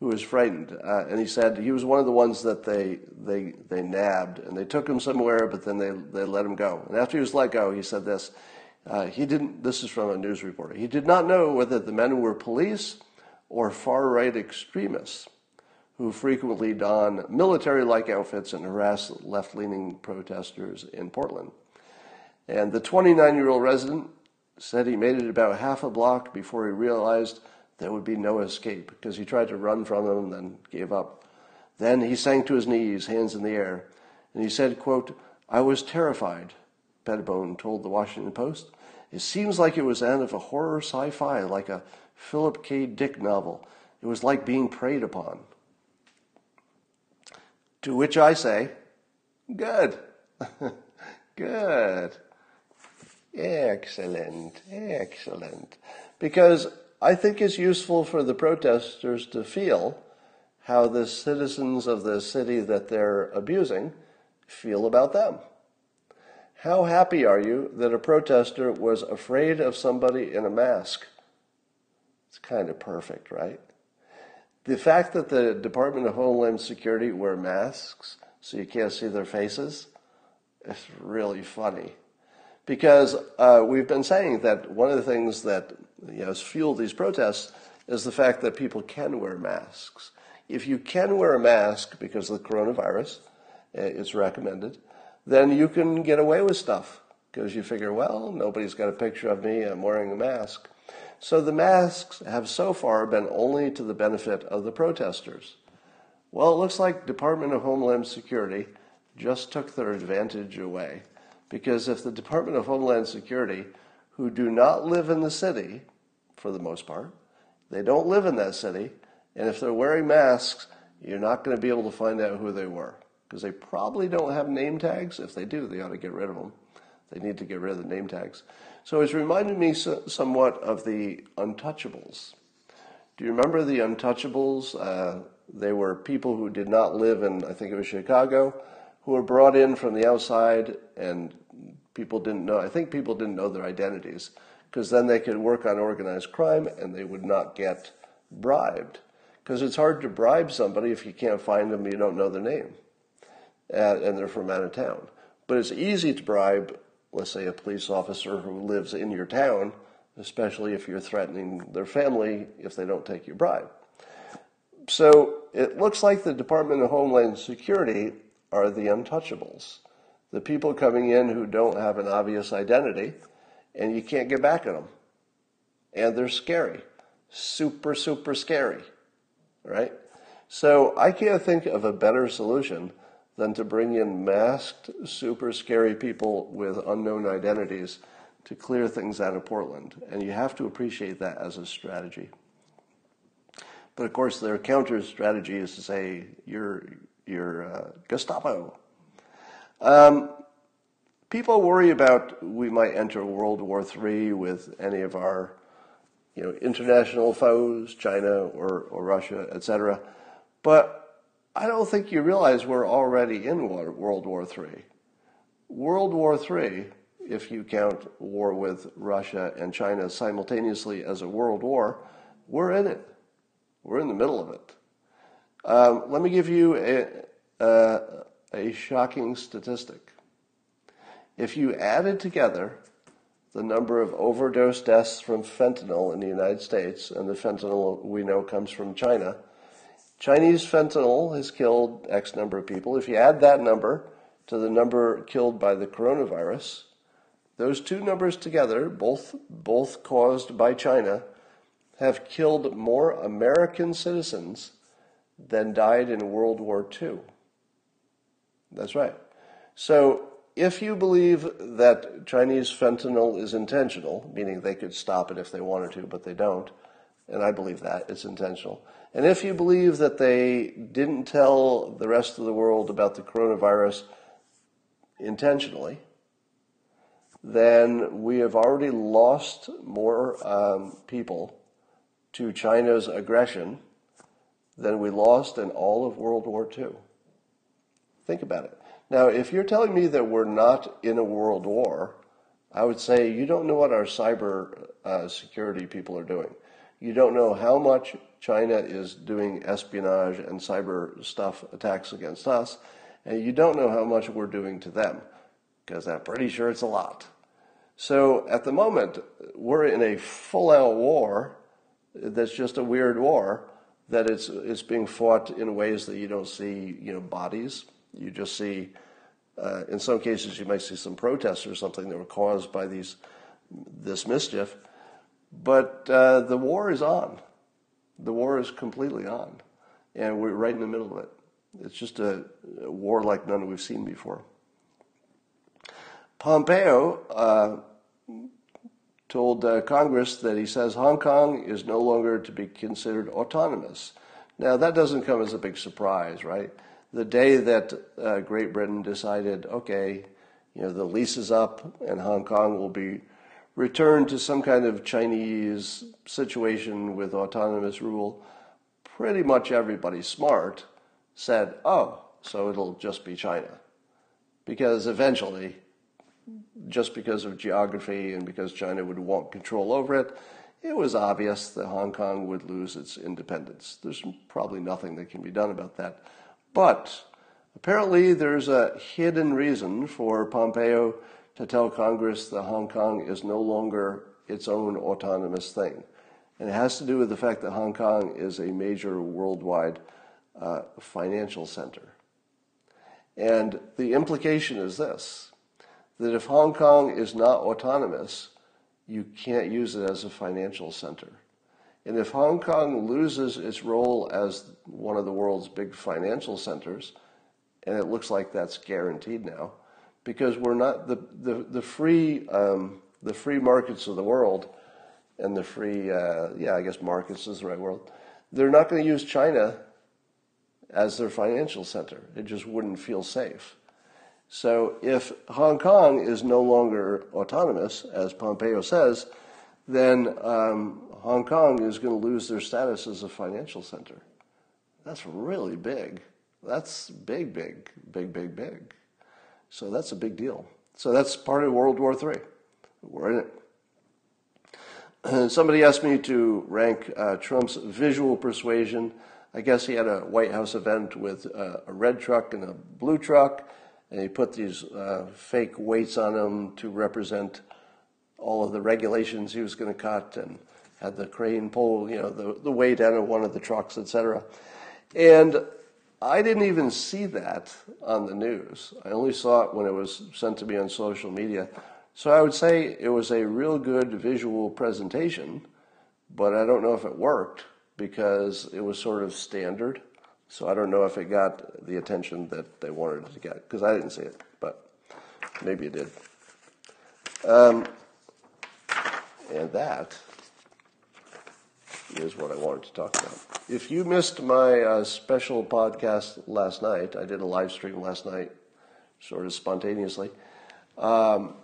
who was frightened, uh, and he said he was one of the ones that they they they nabbed, and they took him somewhere, but then they they let him go. And after he was let go, he said this. Uh, he didn't. This is from a news reporter. He did not know whether the men were police or far right extremists who frequently don military like outfits and harass left leaning protesters in Portland. And the 29 year old resident said he made it about half a block before he realized there would be no escape because he tried to run from them and then gave up. Then he sank to his knees, hands in the air, and he said, quote, I was terrified, Pettibone told the Washington Post. It seems like it was the end of a horror sci fi, like a Philip K. Dick novel. It was like being preyed upon. To which I say, good, good, excellent, excellent. Because I think it's useful for the protesters to feel how the citizens of the city that they're abusing feel about them. How happy are you that a protester was afraid of somebody in a mask? It's kind of perfect, right? The fact that the Department of Homeland Security wear masks so you can't see their faces is really funny. Because uh, we've been saying that one of the things that you know, has fueled these protests is the fact that people can wear masks. If you can wear a mask because of the coronavirus, uh, it's recommended, then you can get away with stuff because you figure, well, nobody's got a picture of me, I'm wearing a mask. So the masks have so far been only to the benefit of the protesters. Well, it looks like Department of Homeland Security just took their advantage away. Because if the Department of Homeland Security, who do not live in the city, for the most part, they don't live in that city, and if they're wearing masks, you're not going to be able to find out who they were. Because they probably don't have name tags. If they do, they ought to get rid of them. They need to get rid of the name tags. So it's reminded me so, somewhat of the Untouchables. Do you remember the Untouchables? Uh, they were people who did not live in, I think it was Chicago, who were brought in from the outside, and people didn't know. I think people didn't know their identities because then they could work on organized crime and they would not get bribed. Because it's hard to bribe somebody if you can't find them, you don't know their name, and, and they're from out of town. But it's easy to bribe let's say, a police officer who lives in your town, especially if you're threatening their family if they don't take your bribe. So it looks like the Department of Homeland Security are the untouchables, the people coming in who don't have an obvious identity, and you can't get back at them. And they're scary, super, super scary, right? So I can't think of a better solution than to bring in masked, super scary people with unknown identities to clear things out of Portland. And you have to appreciate that as a strategy. But of course, their counter strategy is to say, you're, you're uh, Gestapo. Um, people worry about we might enter World War III with any of our you know, international foes, China or, or Russia, etc. But I don't think you realize we're already in World War III. World War III, if you count war with Russia and China simultaneously as a world war, we're in it. We're in the middle of it. Um, let me give you a, a, a shocking statistic. If you added together the number of overdose deaths from fentanyl in the United States, and the fentanyl we know comes from China, Chinese fentanyl has killed X number of people. If you add that number to the number killed by the coronavirus, those two numbers together, both, both caused by China, have killed more American citizens than died in World War II. That's right. So if you believe that Chinese fentanyl is intentional, meaning they could stop it if they wanted to, but they don't, and I believe that it's intentional, and if you believe that they didn't tell the rest of the world about the coronavirus intentionally, then we have already lost more um, people to China's aggression than we lost in all of World War II. Think about it. Now, if you're telling me that we're not in a world war, I would say you don't know what our cyber uh, security people are doing. You don't know how much China is doing espionage and cyber stuff attacks against us, and you don't know how much we're doing to them, because I'm pretty sure it's a lot. So at the moment, we're in a full out war that's just a weird war that it's, it's being fought in ways that you don't see, you know, bodies. You just see, uh, in some cases, you might see some protests or something that were caused by these, this mischief. But uh, the war is on. The war is completely on. And we're right in the middle of it. It's just a, a war like none we've seen before. Pompeo uh, told uh, Congress that he says Hong Kong is no longer to be considered autonomous. Now, that doesn't come as a big surprise, right? The day that uh, Great Britain decided, okay, you know, the lease is up and Hong Kong will be returned to some kind of Chinese situation with autonomous rule, pretty much everybody smart said, oh, so it'll just be China. Because eventually, just because of geography and because China would want control over it, it was obvious that Hong Kong would lose its independence. There's probably nothing that can be done about that. But apparently, there's a hidden reason for Pompeo to tell Congress that Hong Kong is no longer its own autonomous thing. And it has to do with the fact that Hong Kong is a major worldwide uh, financial center. And the implication is this that if Hong Kong is not autonomous, you can't use it as a financial center. And if Hong Kong loses its role as one of the world's big financial centers, and it looks like that's guaranteed now, because we're not the the, the free um, the free markets of the world and the free uh, yeah I guess markets is the right word. They're not going to use China as their financial center. It just wouldn't feel safe. So if Hong Kong is no longer autonomous, as Pompeo says, then um, Hong Kong is going to lose their status as a financial center. That's really big. That's big, big, big, big, big. So that's a big deal. So that's part of World War III. We're in it. somebody asked me to rank uh, Trump's visual persuasion. I guess he had a White House event with uh, a red truck and a blue truck and he put these uh, fake weights on them to represent all of the regulations he was going to cut and had the crane pull, you know, the, the weight out of one of the trucks, etc. And I didn't even see that on the news. I only saw it when it was sent to me on social media. So I would say it was a real good visual presentation, but I don't know if it worked because it was sort of standard. So I don't know if it got the attention that they wanted it to get, because I didn't see it, but maybe it did. Um, and that is what I wanted to talk about. If you missed my uh, special podcast last night, I did a live stream last night, sort of spontaneously, um,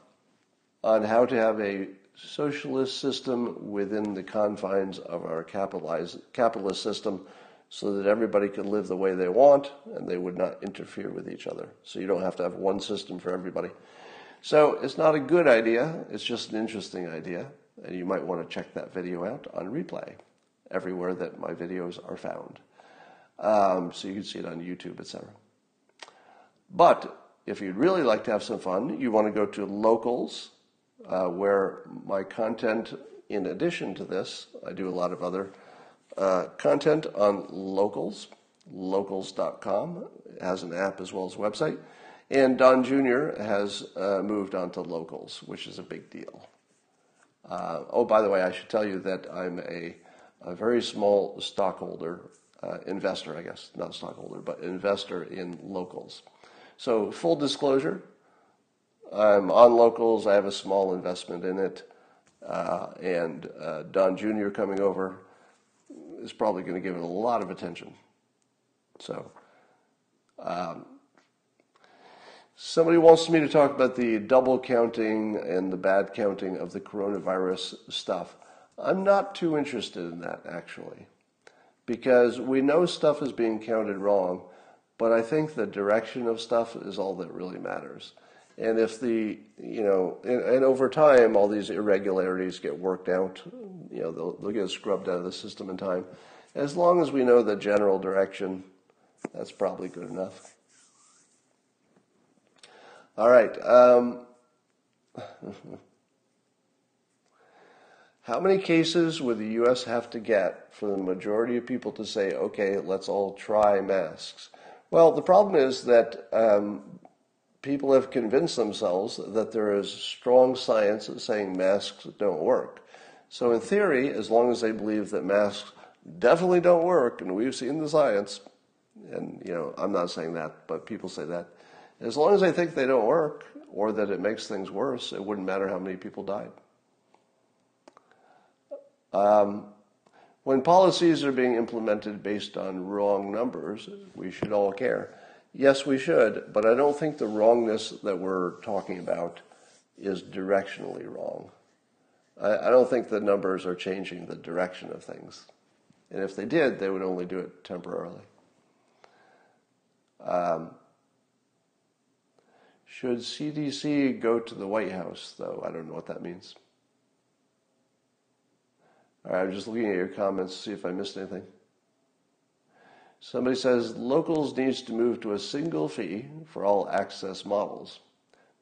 on how to have a socialist system within the confines of our capitalist system so that everybody could live the way they want and they would not interfere with each other. So you don't have to have one system for everybody. So it's not a good idea, it's just an interesting idea. And you might want to check that video out on replay everywhere that my videos are found. Um, so you can see it on YouTube, etc. But if you'd really like to have some fun, you want to go to Locals, uh, where my content, in addition to this, I do a lot of other uh, content on Locals, locals.com. Has an app as well as a website. And Don Jr. has uh, moved on to Locals, which is a big deal. Uh, oh, by the way, I should tell you that I'm a, a very small stockholder, uh, investor, I guess, not stockholder, but investor in Locals. So, full disclosure, I'm on Locals. I have a small investment in it. Uh, and uh, Don Jr. coming over is probably going to give it a lot of attention. So, um, somebody wants me to talk about the double counting and the bad counting of the coronavirus stuff. I'm not too interested in that, actually, because we know stuff is being counted wrong, but I think the direction of stuff is all that really matters. And if the, you know, and, and over time, all these irregularities get worked out, you know, they'll, they'll get scrubbed out of the system in time. As long as we know the general direction, that's probably good enough. All right. Um, how many cases would the U.S. have to get for the majority of people to say, okay, let's all try masks? Well, the problem is that um, people have convinced themselves that there is strong science saying masks don't work. So, in theory, as long as they believe that masks definitely don't work, and we've seen the science, and you know, I'm not saying that, but people say that, as long as they think they don't work or that it makes things worse, it wouldn't matter how many people died. Um, when policies are being implemented based on wrong numbers, we should all care. Yes, we should, but I don't think the wrongness that we're talking about is directionally wrong. I, I don't think the numbers are changing the direction of things. And if they did, they would only do it temporarily. Um, should CDC go to the White House, though? I don't know what that means. All right, I'm just looking at your comments to see if I missed anything. Somebody says locals needs to move to a single fee for all access models.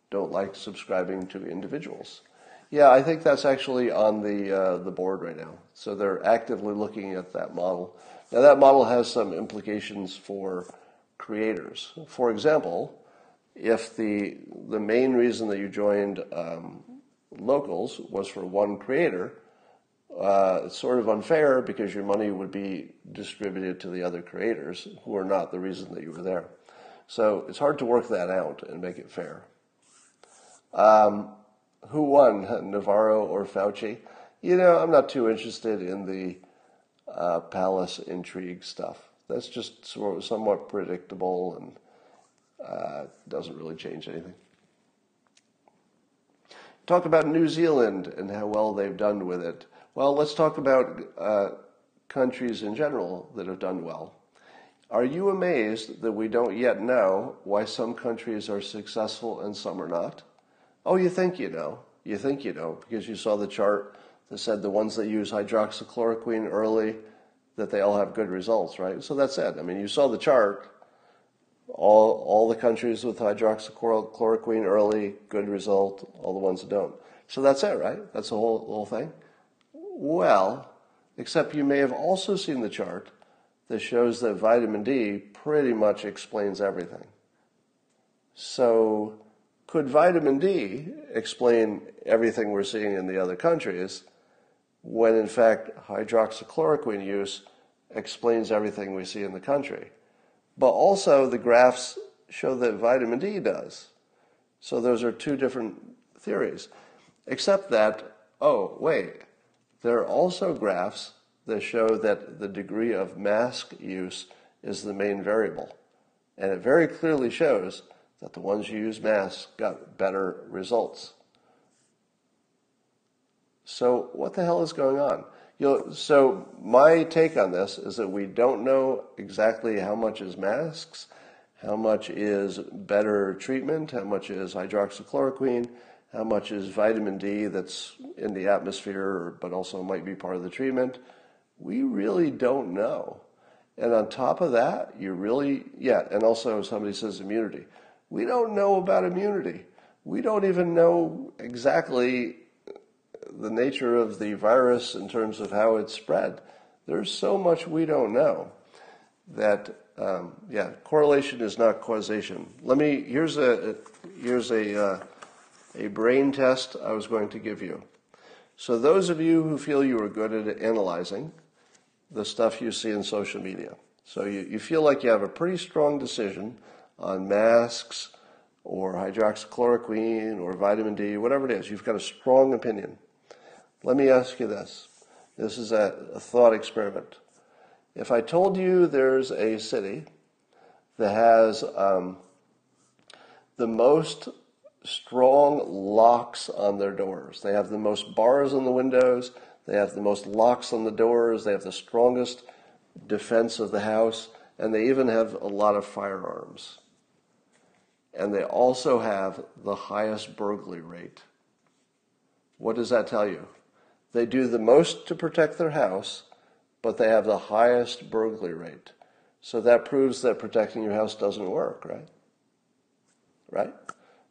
Don't like subscribing to individuals. Yeah, I think that's actually on the uh, the board right now. So they're actively looking at that model. Now that model has some implications for creators. For example, if the the main reason that you joined um, locals was for one creator, uh, it's sort of unfair because your money would be distributed to the other creators who are not the reason that you were there. So it's hard to work that out and make it fair. Um, who won, Navarro or Fauci? You know, I'm not too interested in the uh, palace intrigue stuff. That's just sort of somewhat predictable and uh, doesn't really change anything. Talk about New Zealand and how well they've done with it. Well, let's talk about uh, countries in general that have done well. Are you amazed that we don't yet know why some countries are successful and some are not? Oh, you think you know. You think you know because you saw the chart that said the ones that use hydroxychloroquine early, that they all have good results, right? So that's it. I mean, you saw the chart. All, all the countries with hydroxychloroquine early, good result. All the ones that don't. So that's it, right? That's the whole, whole thing. Well, except you may have also seen the chart that shows that vitamin D pretty much explains everything. So, could vitamin D explain everything we're seeing in the other countries when in fact hydroxychloroquine use explains everything we see in the country? But also the graphs show that vitamin D does. So those are two different theories. Except that, oh, wait, there are also graphs that show that the degree of mask use is the main variable. And it very clearly shows that the ones who use masks got better results. So, what the hell is going on? You'll, so, my take on this is that we don't know exactly how much is masks, how much is better treatment, how much is hydroxychloroquine, how much is vitamin D that's in the atmosphere, but also might be part of the treatment. We really don't know. And on top of that, you really, yeah, and also somebody says immunity. We don't know about immunity. We don't even know exactly the nature of the virus in terms of how it's spread. There's so much we don't know that, um, yeah, correlation is not causation. Let me, here's a, here's a, uh, a brain test I was going to give you. So those of you who feel you are good at analyzing the stuff you see in social media, so you, you feel like you have a pretty strong decision on masks or hydroxychloroquine or vitamin D, whatever it is. You've got a strong opinion. Let me ask you this. This is a, a thought experiment. If I told you there's a city that has um, the most strong locks on their doors, they have the most bars on the windows, they have the most locks on the doors, they have the strongest defense of the house, and they even have a lot of firearms. And they also have the highest burglary rate. What does that tell you? They do the most to protect their house, but they have the highest burglary rate. So that proves that protecting your house doesn't work, right? Right?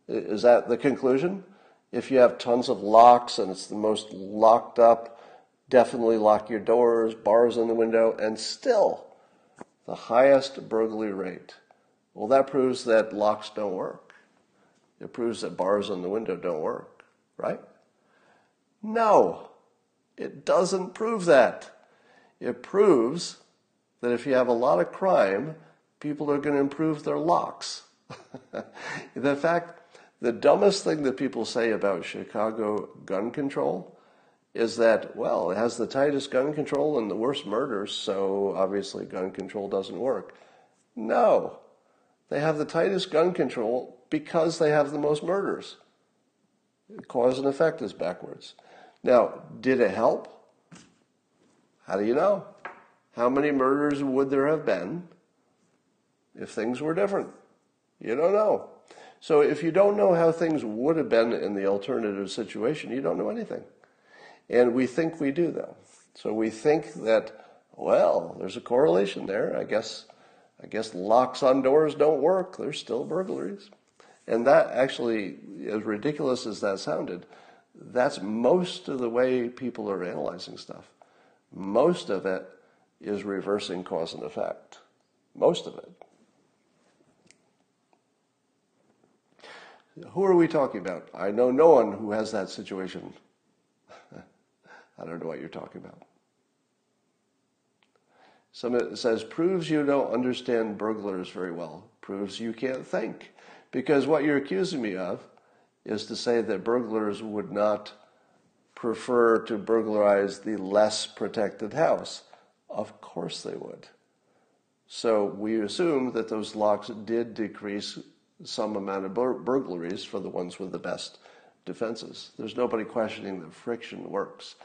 Is that the conclusion? If you have tons of locks and it's the most locked up, definitely lock your doors, bars on the window, and still the highest burglary rate. Well, that proves that locks don't work. It proves that bars on the window don't work, right? No, it doesn't prove that. It proves that if you have a lot of crime, people are going to improve their locks. In fact, the dumbest thing that people say about Chicago gun control is that, well, it has the tightest gun control and the worst murders, so obviously gun control doesn't work. No, they have the tightest gun control because they have the most murders. Cause and effect is backwards. Now, did it help? How do you know? How many murders would there have been if things were different? You don't know. So if you don't know how things would have been in the alternative situation, you don't know anything. And we think we do, though. So we think that, well, there's a correlation there. I guess, I guess locks on doors don't work. There's still burglaries. And that actually, as ridiculous as that sounded, that's most of the way people are analyzing stuff. Most of it is reversing cause and effect. Most of it. Who are we talking about? I know no one who has that situation. I don't know what you're talking about. Some says proves you don't understand burglars very well. Proves you can't think. Because what you're accusing me of is to say that burglars would not prefer to burglarize the less protected house. Of course they would. So we assume that those locks did decrease some amount of bur- burglaries for the ones with the best defenses. There's nobody questioning that friction works.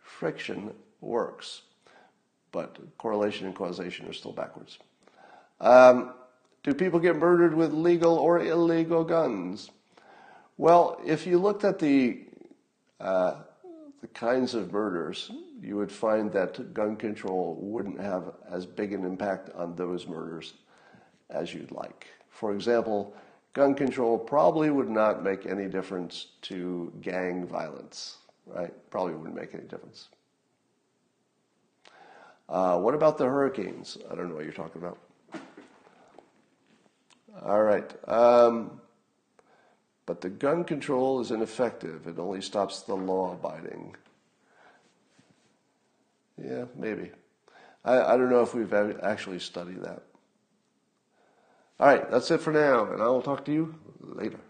Friction works, but correlation and causation are still backwards. Um, do people get murdered with legal or illegal guns? Well, if you looked at the uh, the kinds of murders, you would find that gun control wouldn't have as big an impact on those murders as you'd like. For example, gun control probably would not make any difference to gang violence, right? Probably wouldn't make any difference. Uh, what about the hurricanes? I don't know what you're talking about. All right. Um, but the gun control is ineffective. It only stops the law abiding. Yeah, maybe. I, I don't know if we've actually studied that. All right, that's it for now, and I will talk to you later.